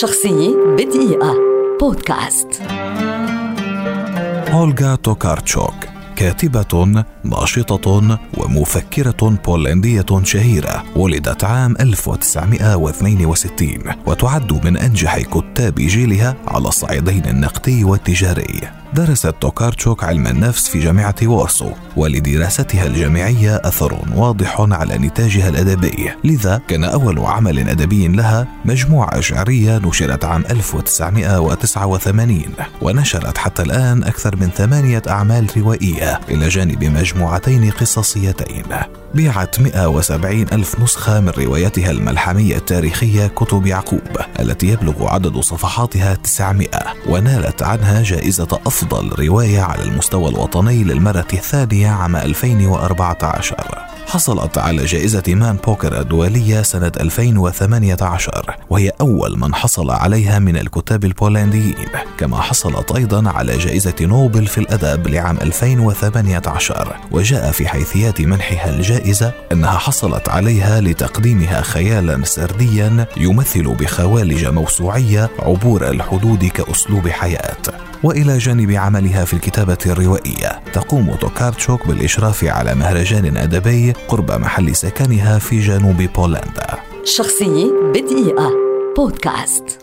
شخصية بدقيقة. بودكاست. أولغا توكارتشوك كاتبة ناشطة ومفكرة بولندية شهيرة ولدت عام 1962 وتعد من أنجح كتاب جيلها على الصعيدين النقدي والتجاري. درست توكارتشوك علم النفس في جامعة وارسو ولدراستها الجامعية أثر واضح على نتاجها الأدبي. لذا كان أول عمل أدبي لها مجموعة شعرية نشرت عام 1989 ونشرت حتى الآن أكثر من ثمانية أعمال روائية إلى جانب مجموعتين قصصيتين. بيعت 170 ألف نسخة من روايتها الملحمية التاريخية كتب يعقوب التي يبلغ عدد صفحاتها 900 ونالت عنها جائزة أفضل رواية على المستوى الوطني للمرة الثانية عام 2014 حصلت على جائزة مان بوكر الدولية سنة 2018 وهي أول من حصل عليها من الكتاب البولنديين. كما حصلت أيضا على جائزة نوبل في الأدب لعام 2018 وجاء في حيثيات منحها الجائزة أنها حصلت عليها لتقديمها خيالا سرديا يمثل بخوالج موسوعية عبور الحدود كأسلوب حياة. وإلى جانب عملها في الكتابة الروائية. تقوم توكارتشوك بالإشراف على مهرجان أدبي قرب محل سكنها في جنوب بولندا. شخصية بدقيقة. بودكاست.